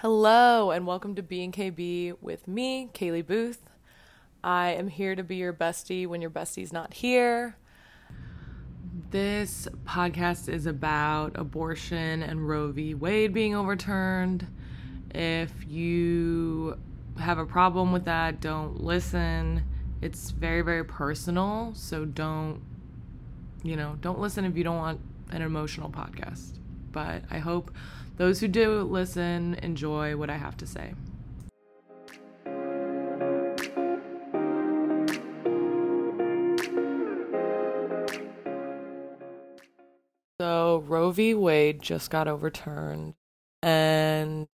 Hello, and welcome to Being KB with me, Kaylee Booth. I am here to be your bestie when your bestie's not here. This podcast is about abortion and Roe v. Wade being overturned. If you have a problem with that, don't listen. It's very, very personal, so don't, you know, don't listen if you don't want an emotional podcast. But I hope those who do listen enjoy what I have to say. So, Roe v. Wade just got overturned, and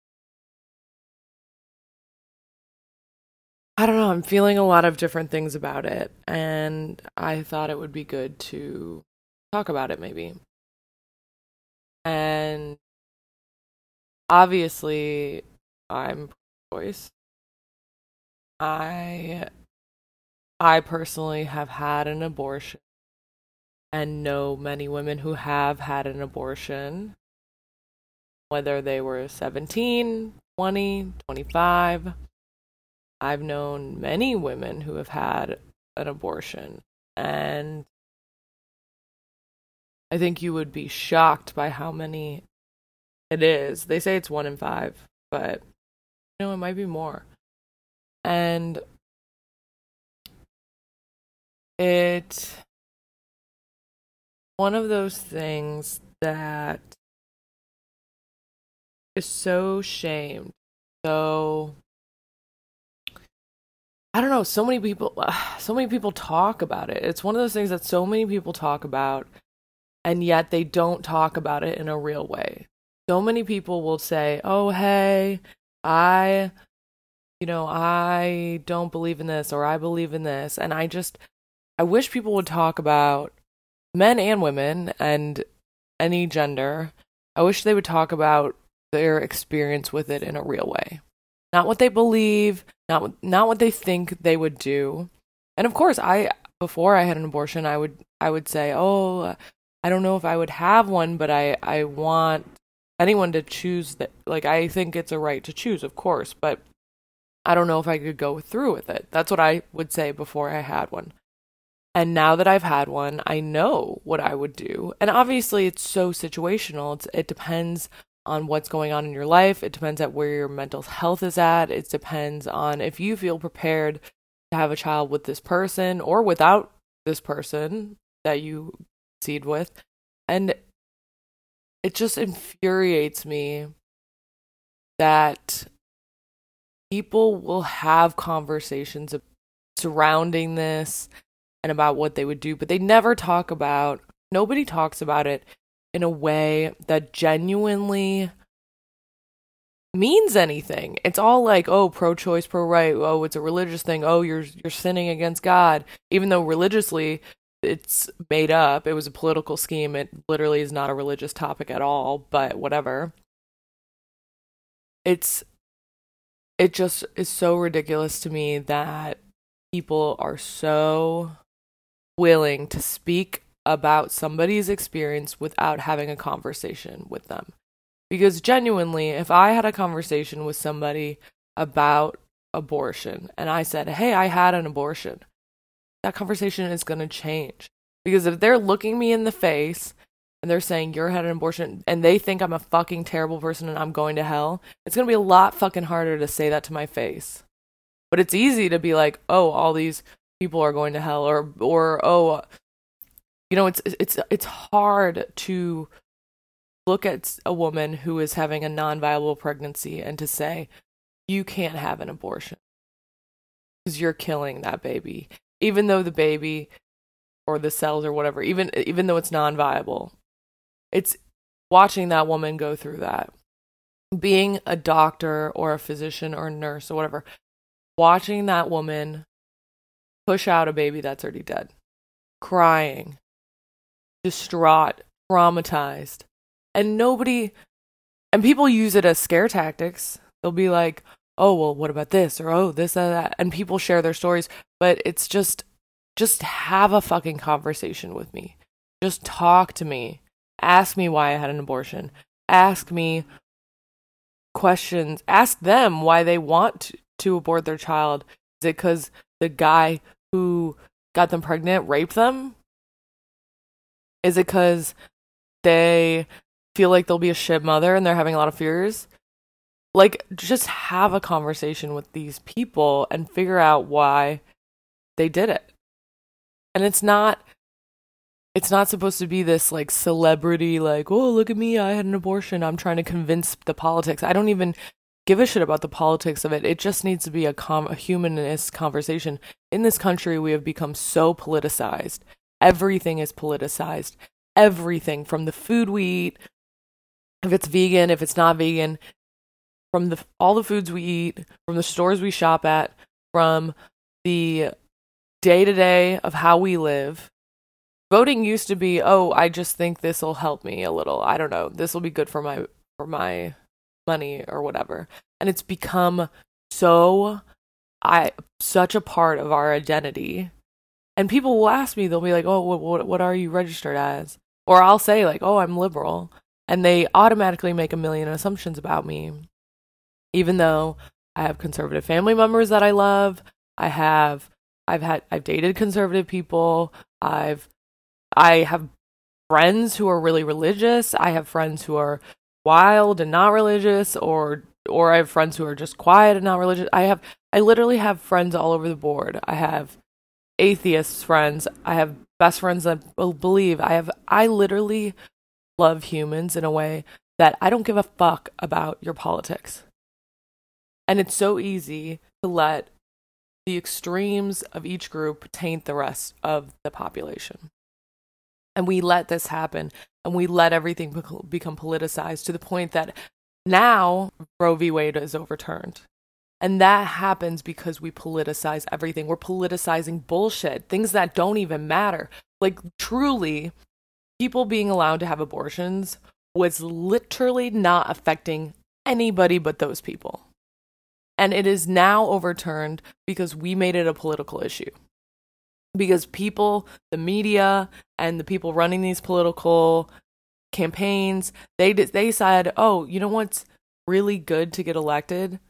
I don't know, I'm feeling a lot of different things about it, and I thought it would be good to talk about it maybe. And obviously I'm pro-choice. I I personally have had an abortion and know many women who have had an abortion whether they were 17, 20, 25. I've known many women who have had an abortion and I think you would be shocked by how many it is. They say it's one in five, but you know, it might be more. And it one of those things that is so shamed. So I don't know, so many people so many people talk about it. It's one of those things that so many people talk about and yet they don't talk about it in a real way so many people will say, "Oh, hey, I you know, I don't believe in this or I believe in this." And I just I wish people would talk about men and women and any gender. I wish they would talk about their experience with it in a real way. Not what they believe, not not what they think they would do. And of course, I before I had an abortion, I would I would say, "Oh, I don't know if I would have one, but I I want anyone to choose that like I think it's a right to choose, of course, but I don't know if I could go through with it. That's what I would say before I had one. And now that I've had one, I know what I would do. And obviously it's so situational. It's, it depends on what's going on in your life. It depends at where your mental health is at. It depends on if you feel prepared to have a child with this person or without this person that you seed with. And it just infuriates me that people will have conversations surrounding this and about what they would do, but they never talk about, nobody talks about it in a way that genuinely means anything. It's all like, oh, pro-choice, pro-right. Oh, it's a religious thing. Oh, you're you're sinning against God. Even though religiously it's made up. It was a political scheme. It literally is not a religious topic at all, but whatever. It's it just is so ridiculous to me that people are so willing to speak about somebody's experience without having a conversation with them. Because genuinely, if I had a conversation with somebody about abortion and I said, "Hey, I had an abortion." That conversation is going to change. Because if they're looking me in the face and they're saying you're had an abortion and they think I'm a fucking terrible person and I'm going to hell, it's going to be a lot fucking harder to say that to my face. But it's easy to be like, "Oh, all these people are going to hell," or or oh, you know, it's it's it's hard to look at a woman who is having a non-viable pregnancy and to say you can't have an abortion because you're killing that baby even though the baby or the cells or whatever, even even though it's non-viable, it's watching that woman go through that. Being a doctor or a physician or a nurse or whatever, watching that woman push out a baby that's already dead, crying, distraught, traumatized, and nobody and people use it as scare tactics. They'll be like, oh well what about this? Or oh this or that. And people share their stories. But it's just just have a fucking conversation with me. Just talk to me. Ask me why i had an abortion. Ask me questions, ask them why they want to abort their child. Is it because the guy who got them pregnant raped them? Is it because they feel like they'll be a shit mother and they're having a lot of fears? Like, just have a conversation with these people and figure out why they did it. And it's not it's not supposed to be this like celebrity like oh look at me i had an abortion i'm trying to convince the politics. I don't even give a shit about the politics of it. It just needs to be a, com- a humanist conversation. In this country we have become so politicized. Everything is politicized. Everything from the food we eat if it's vegan if it's not vegan from the all the foods we eat from the stores we shop at from the day to day of how we live. Voting used to be oh i just think this will help me a little. I don't know. This will be good for my for my money or whatever. And it's become so i such a part of our identity. And people will ask me they'll be like oh what, what, what are you registered as? Or i'll say like oh i'm liberal. And they automatically make a million assumptions about me even though i have conservative family members that i love i have i've had i've dated conservative people i've I have friends who are really religious. I have friends who are wild and not religious or or I have friends who are just quiet and not religious. I have I literally have friends all over the board. I have atheist friends. I have best friends that believe. I have I literally love humans in a way that I don't give a fuck about your politics. And it's so easy to let the extremes of each group taint the rest of the population. And we let this happen and we let everything become politicized to the point that now Roe v. Wade is overturned. And that happens because we politicize everything. We're politicizing bullshit, things that don't even matter. Like, truly, people being allowed to have abortions was literally not affecting anybody but those people. And it is now overturned because we made it a political issue because people, the media, and the people running these political campaigns, they they said, "Oh, you know what's really good to get elected?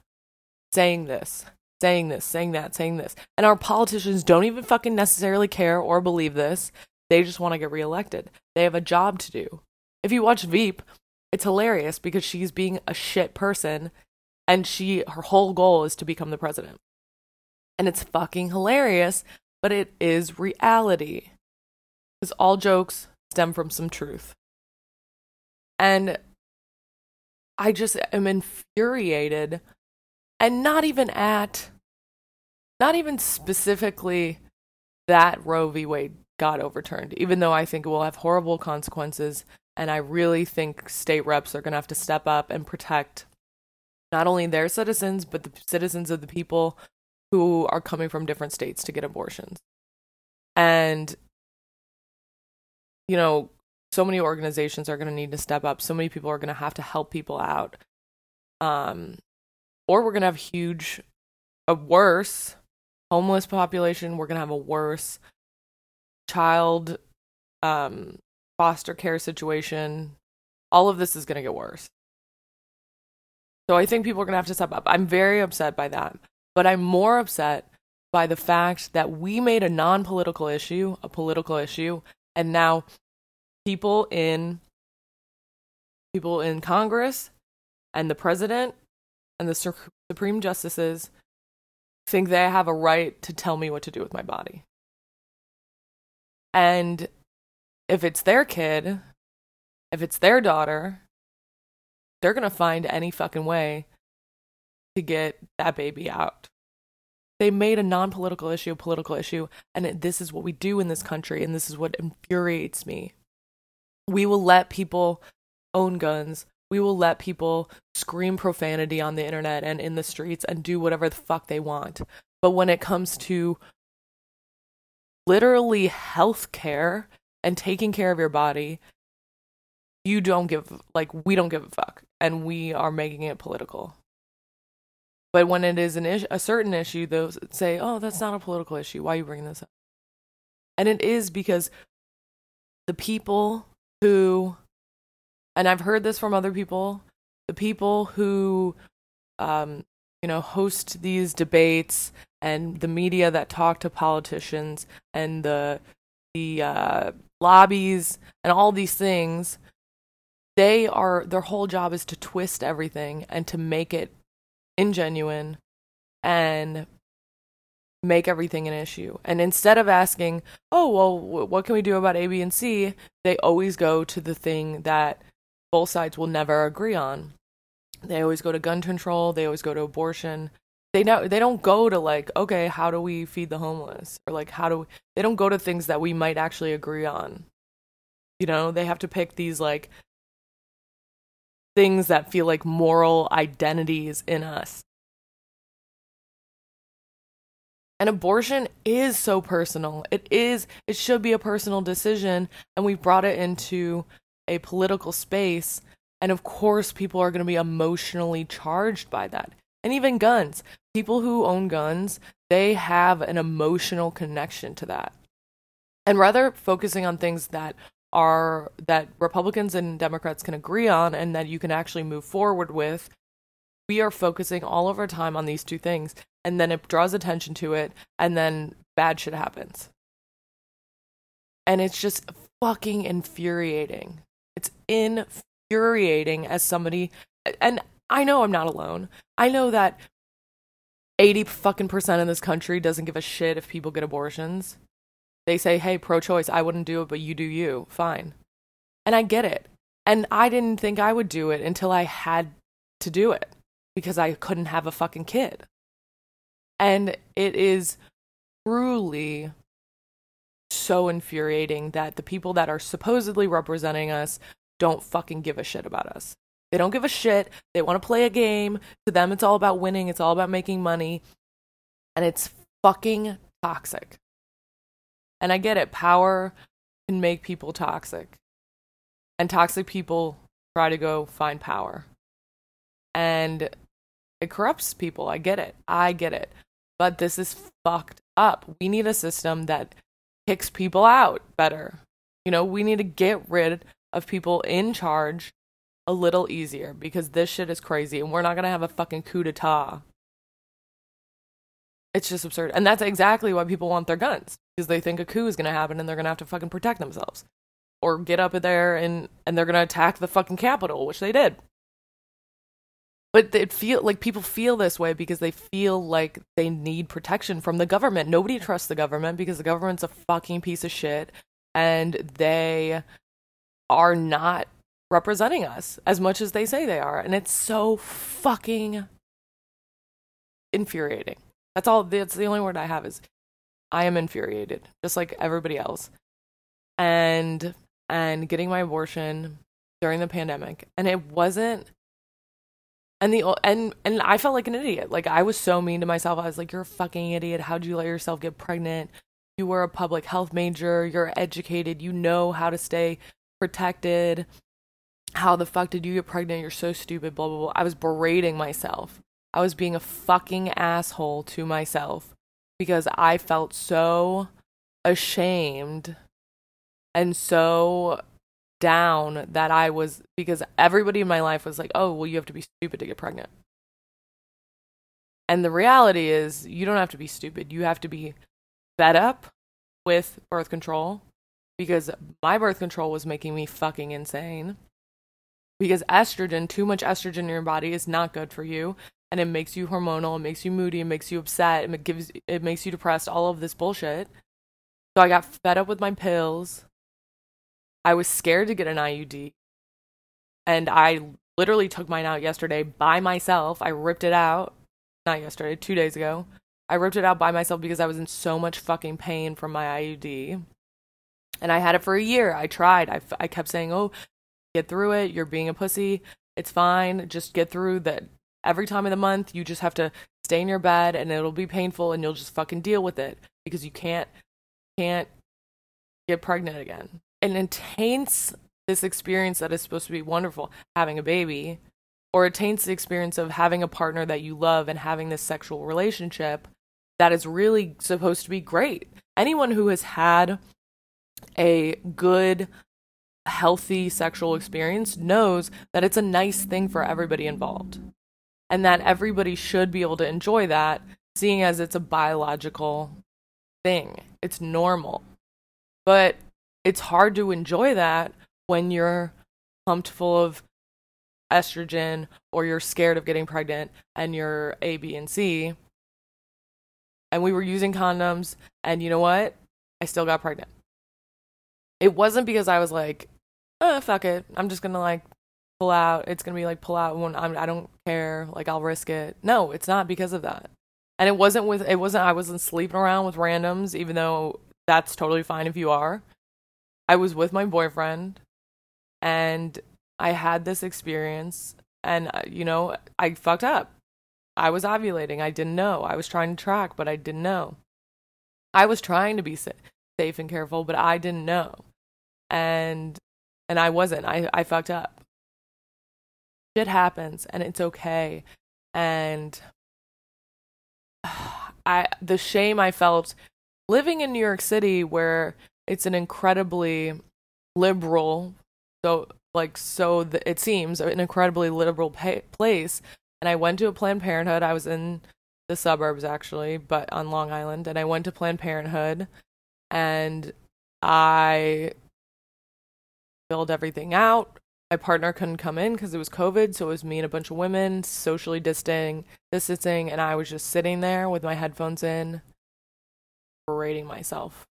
Saying this, saying this, saying that, saying this." And our politicians don't even fucking necessarily care or believe this. They just want to get reelected. They have a job to do. If you watch Veep, it's hilarious because she's being a shit person and she her whole goal is to become the president. And it's fucking hilarious but it is reality. Because all jokes stem from some truth. And I just am infuriated and not even at, not even specifically that Roe v. Wade got overturned, even though I think it will have horrible consequences. And I really think state reps are going to have to step up and protect not only their citizens, but the citizens of the people who are coming from different states to get abortions. And, you know, so many organizations are going to need to step up. So many people are going to have to help people out. Um, or we're going to have huge, a worse homeless population. We're going to have a worse child um, foster care situation. All of this is going to get worse. So I think people are going to have to step up. I'm very upset by that. But I'm more upset by the fact that we made a non political issue a political issue, and now people in people in Congress and the president and the Supreme Justices think they have a right to tell me what to do with my body. And if it's their kid, if it's their daughter, they're going to find any fucking way to get that baby out. They made a non political issue a political issue, and this is what we do in this country, and this is what infuriates me. We will let people own guns. We will let people scream profanity on the internet and in the streets and do whatever the fuck they want. But when it comes to literally health care and taking care of your body, you don't give, like, we don't give a fuck. And we are making it political. But when it is an issue, a certain issue, those say, "Oh, that's not a political issue. Why are you bringing this up?" And it is because the people who, and I've heard this from other people the people who, um, you know, host these debates and the media that talk to politicians and the the uh, lobbies and all these things, they are their whole job is to twist everything and to make it ingenuine and make everything an issue. And instead of asking, oh, well, what can we do about A, B, and C? They always go to the thing that both sides will never agree on. They always go to gun control, they always go to abortion. They know they don't go to like, okay, how do we feed the homeless? Or like how do we, they don't go to things that we might actually agree on. You know, they have to pick these like things that feel like moral identities in us And abortion is so personal. It is, it should be a personal decision. And we've brought it into a political space. And of course, people are going to be emotionally charged by that. And even guns. People who own guns, they have an emotional connection to that. And rather focusing on things that are that Republicans and Democrats can agree on and that you can actually move forward with, we are focusing all of our time on these two things. And then it draws attention to it and then bad shit happens. And it's just fucking infuriating. It's infuriating as somebody and i know i'm not alone. I know that 80 fucking percent of this country doesn't give a shit if people get abortions they say hey pro choice i wouldn't do it but you do you fine and i get it and i didn't think i would do it until i had to do it because i couldn't have a fucking kid and it is truly so infuriating that the people that are supposedly representing us don't fucking give a shit about us. They don't give a shit. They want to play a game. To them, it's all about winning, it's all about making money. And it's fucking toxic. And I get it. Power can make people toxic. And toxic people try to go find power. And it corrupts people. I get it. I get it but this is fucked up. We need a system that kicks people out better. You know, we need to get rid of people in charge a little easier because this shit is crazy and we're not going to have a fucking coup d'etat. It's just absurd. And that's exactly why people want their guns because they think a coup is going to happen and they're going to have to fucking protect themselves or get up there and and they're going to attack the fucking Capitol, which they did but it feel like people feel this way because they feel like they need protection from the government. Nobody trusts the government because the government's a fucking piece of shit and they are not representing us as much as they say they are. And it's so fucking infuriating. That's all that's the only word I have is I am infuriated, just like everybody else. And and getting my abortion during the pandemic. And it wasn't and the and and I felt like an idiot. Like I was so mean to myself. I was like, "You're a fucking idiot. How'd you let yourself get pregnant? You were a public health major. You're educated. You know how to stay protected. How the fuck did you get pregnant? You're so stupid." Blah blah blah. I was berating myself. I was being a fucking asshole to myself because I felt so ashamed and so down that I was because everybody in my life was like, "Oh, well, you have to be stupid to get pregnant." And the reality is, you don't have to be stupid. You have to be fed up with birth control because my birth control was making me fucking insane. Because estrogen, too much estrogen in your body is not good for you and it makes you hormonal, it makes you moody, it makes you upset, it gives it makes you depressed, all of this bullshit. So I got fed up with my pills I was scared to get an IUD. And I literally took mine out yesterday by myself. I ripped it out. Not yesterday, two days ago. I ripped it out by myself because I was in so much fucking pain from my IUD. And I had it for a year. I tried. I, I kept saying, oh, get through it. You're being a pussy. It's fine. Just get through that. Every time of the month, you just have to stay in your bed and it'll be painful and you'll just fucking deal with it because you can't, can't get pregnant again and it taints this experience that is supposed to be wonderful, having a baby, or it taints the experience of having a partner that you love and having this sexual relationship that is really supposed to be great. Anyone who has had a good healthy sexual experience knows that it's a nice thing for everybody involved and that everybody should be able to enjoy that seeing as it's a biological thing it's normal but it's hard to enjoy that when you're pumped full of estrogen or you're scared of getting pregnant and you're A, B, and C. And we were using condoms, and you know what? I still got pregnant. It wasn't because I was like, oh, fuck it. I'm just gonna like pull out. It's gonna be like pull out when I'm, I don't care. Like I'll risk it. No, it's not because of that. And it wasn't with, it wasn't, I wasn't sleeping around with randoms, even though that's totally fine if you are. I was with my boyfriend and I had this experience and uh, you know, I fucked up. I was ovulating. I didn't know. I was trying to track, but I didn't know. I was trying to be sa- safe and careful, but I didn't know. And and I wasn't. I I fucked up. Shit happens and it's okay. And I the shame I felt living in New York City where it's an incredibly liberal so like so it seems an incredibly liberal pa- place. And i went to a planned parenthood. I was in the suburbs actually but on long island. And i went to planned parenthood. And i filled everything out my partner couldn't come in because it was covid so it was me and a bunch of women socially distancing distancing and i was just sitting there with my headphones in berating myself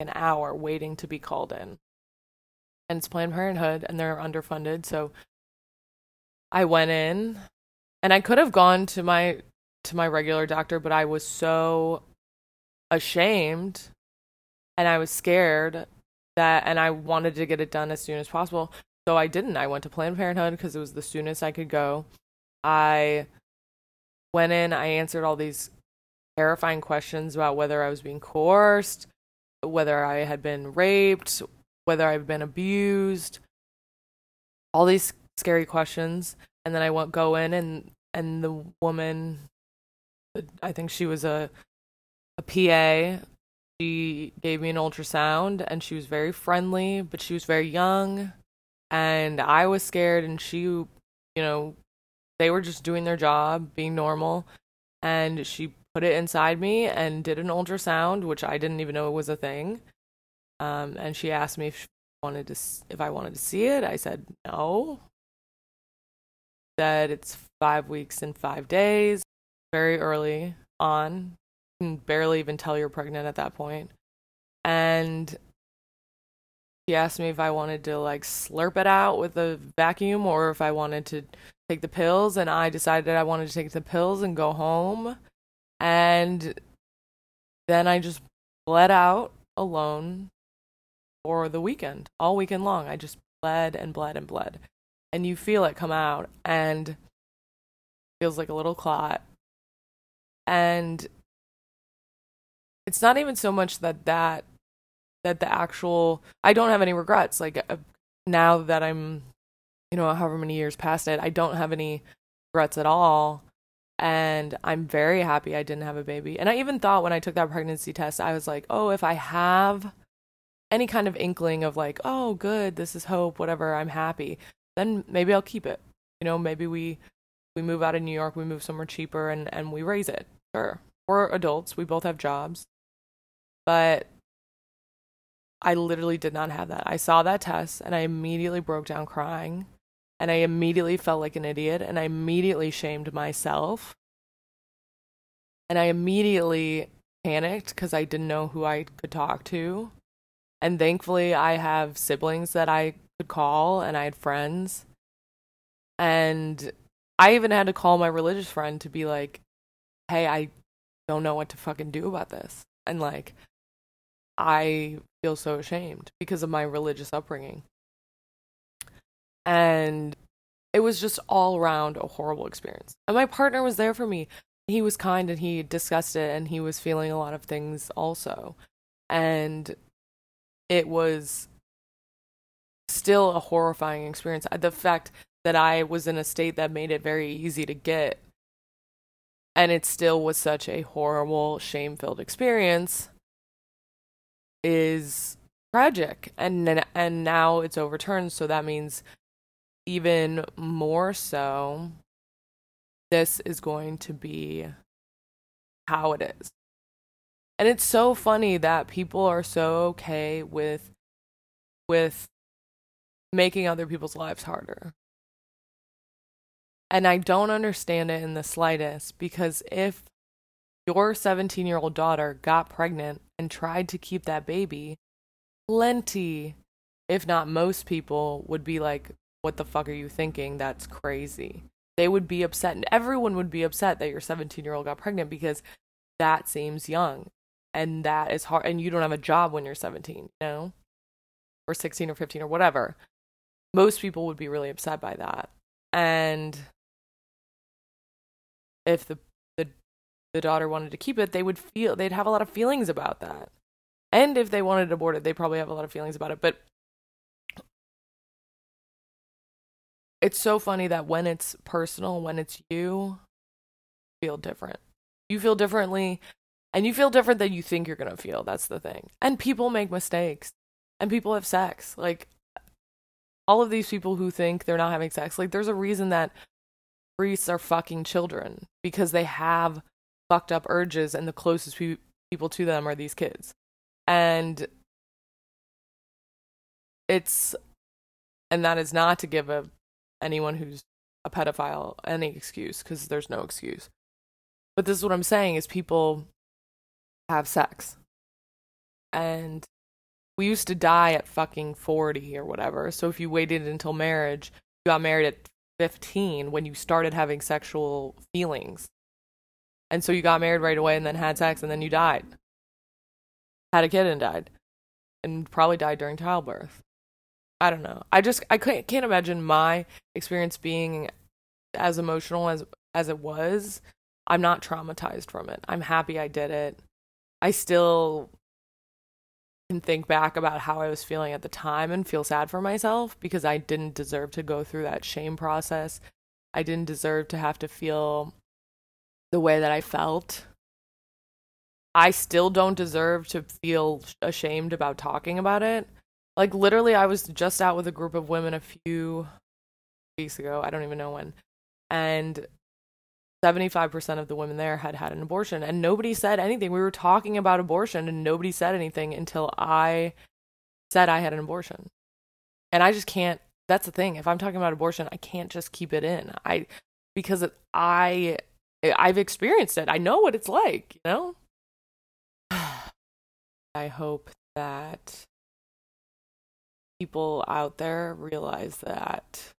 an hour waiting to be called in and it's Planned Parenthood and they're underfunded. So I went in and I could have gone to my to my regular doctor, but I was so ashamed and I was scared that and I wanted to get it done as soon as possible. So I didn't. I went to Planned Parenthood because it was the soonest I could go. I went in, I answered all these terrifying questions about whether I was being coerced, whether I had been raped, whether I've been abused, all these scary questions. And then I won't go in and and the woman, I think she was a a PA. She gave me an ultrasound and she was very friendly, but she was very young, and I was scared. And she, you know, they were just doing their job, being normal, and she put it inside me and did an ultrasound, which I didn't even know was a thing. Um, and she asked me if she wanted to if I wanted to see it. I said no. Said it's five weeks and five days, very early on. You can barely even tell you're pregnant at that point. And she asked me if I wanted to like slurp it out with a vacuum or if I wanted to take the pills, and I decided I wanted to take the pills and go home. And then I just bled out alone for the weekend, all weekend long. I just bled and bled and bled. And you feel it come out and feels like a little clot. And it's not even so much that that that the actual I don't have any regrets like uh, now that I'm you know however many years past it I don't have any regrets at all and I'm very happy I didn't have a baby. And I even thought when I took that pregnancy test I was like, "Oh, if I have any kind of inkling of like, oh, good, this is hope, whatever, I'm happy, then maybe I'll keep it. You know, maybe we we move out of New York, we move somewhere cheaper, and and we raise it. Sure, we're adults, we both have jobs, but I literally did not have that. I saw that test and I immediately broke down crying, and I immediately felt like an idiot, and I immediately shamed myself, and I immediately panicked because I didn't know who I could talk to and thankfully, I have siblings that I could call, and I had friends. And I even had to call my religious friend to be like, hey, I don't know what to fucking do about this. And like, I feel so ashamed because of my religious upbringing. And it was just all around a horrible experience. And my partner was there for me. He was kind and he discussed it and he was feeling a lot of things also. And it was still a horrifying experience. The fact that I was in a state that made it very easy to get, and it still was such a horrible, shame filled experience, is tragic and and now it's overturned so that means even more so this is going to be how it is. And it's so funny that people are so okay with with making other people's lives harder. And i don't understand it in the slightest because if your 17 year old daughter got pregnant and tried to keep that baby plenty, if not most people, would be like, What the fuck are you thinking? That's crazy. They would be upset, and everyone would be upset that your 17 year old got pregnant because that seems young. And that is hard. And you don't have a job when you're 17, you know? Or 16 or 15 or whatever. Most people would be really upset by that. And if the the daughter wanted to keep it, they would feel they'd have a lot of feelings about that. And if they wanted to abort it, they probably have a lot of feelings about it. But it's so funny that when it's personal, when it's you, feel different. You feel differently and you feel different than you think you're going to feel. That's the thing. And people make mistakes and people have sex. Like all of these people who think they're not having sex, like there's a reason that priests are fucking children because they have fucked up urges and the closest pe- people to them are these kids. And it's and that is not to give a anyone who's a pedophile any excuse because there's no excuse. But this is what i'm saying is people have sex. And we used to die at fucking 40 or whatever. So if you waited until marriage you got married at 15 when you started having sexual feelings and so you got married right away and then had sex and then you died had a kid and died, and probably died during childbirth. I don't know. I just I can't, can't imagine my experience being as emotional as as it was. I'm not traumatized from it. I'm happy I did it. I still can think back about how I was feeling at the time and feel sad for myself because I didn't deserve to go through that shame process. I didn't deserve to have to feel the way that I felt. I still don't deserve to feel ashamed about talking about it. Like literally I was just out with a group of women a few weeks ago, I don't even know when. And 75% of the women there had had an abortion and nobody said anything. We were talking about abortion and nobody said anything until I said I had an abortion. And I just can't that's the thing. If I'm talking about abortion, I can't just keep it in. I because I I've experienced it. I know what it's like, you know? I hope that people out there realize that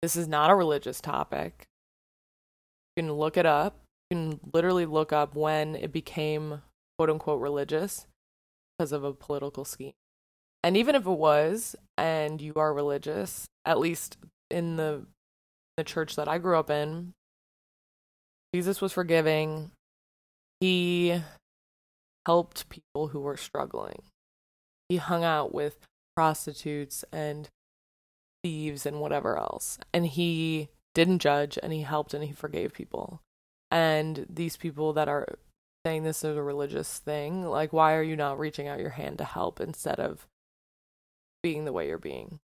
this is not a religious topic. You can look it up. You can literally look up when it became quote unquote religious because of a political scheme. And even if it was, and you are religious, at least in the the church that I grew up in, Jesus was forgiving. He helped people who were struggling. He hung out with prostitutes and thieves and whatever else. And he didn't judge and he helped and he forgave people. And these people that are saying this is a religious thing, like, why are you not reaching out your hand to help instead of being the way you're being?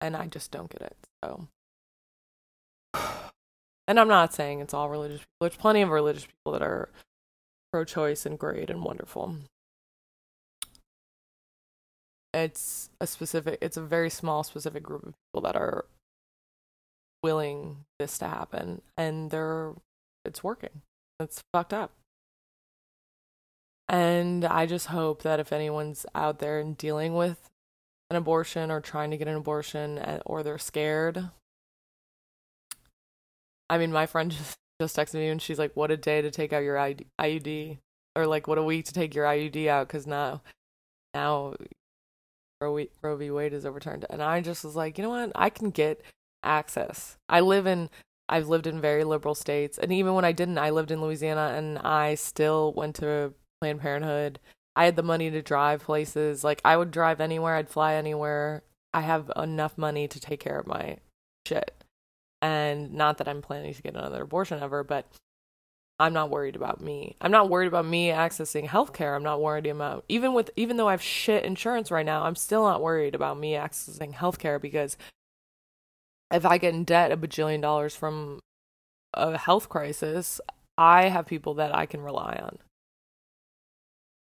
And I just don't get it. So. And I'm not saying it's all religious people. There's plenty of religious people that are pro choice and great and wonderful. It's a specific, it's a very small, specific group of people that are willing this to happen, and they're, it's working. It's fucked up. And I just hope that if anyone's out there and dealing with an abortion or trying to get an abortion eh, or they're scared, I mean, my friend just just texted me and she's like, "What a day to take out your IUD," or like, "What a week to take your IUD out," because now, now, Roe, v. Wade is overturned, and I just was like, you know what? I can get access. I live in, I've lived in very liberal states, and even when I didn't, I lived in Louisiana, and I still went to Planned Parenthood. I had the money to drive places. Like I would drive anywhere. I'd fly anywhere. I have enough money to take care of my shit and not that I'm planning to get another abortion ever, but I'm not worried about me. I'm not worried about me accessing healthcare. I'm not worried about even with even though I have shit insurance right now, I'm still not worried about me accessing healthcare because if I get in debt a bajillion dollars from a health crisis, I have people that I can rely on.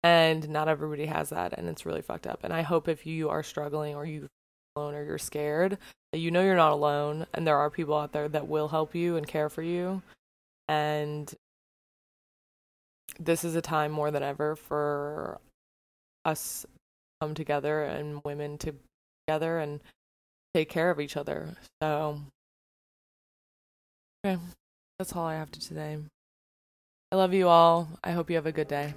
And not everybody has that and it's really fucked up. And I hope if you are struggling or you alone or you're scared, you know you're not alone and there are people out there that will help you and care for you. And this is a time more than ever for us to come together and women to together and take care of each other. So okay. That's all I have to today. I love you all. I hope you have a good day.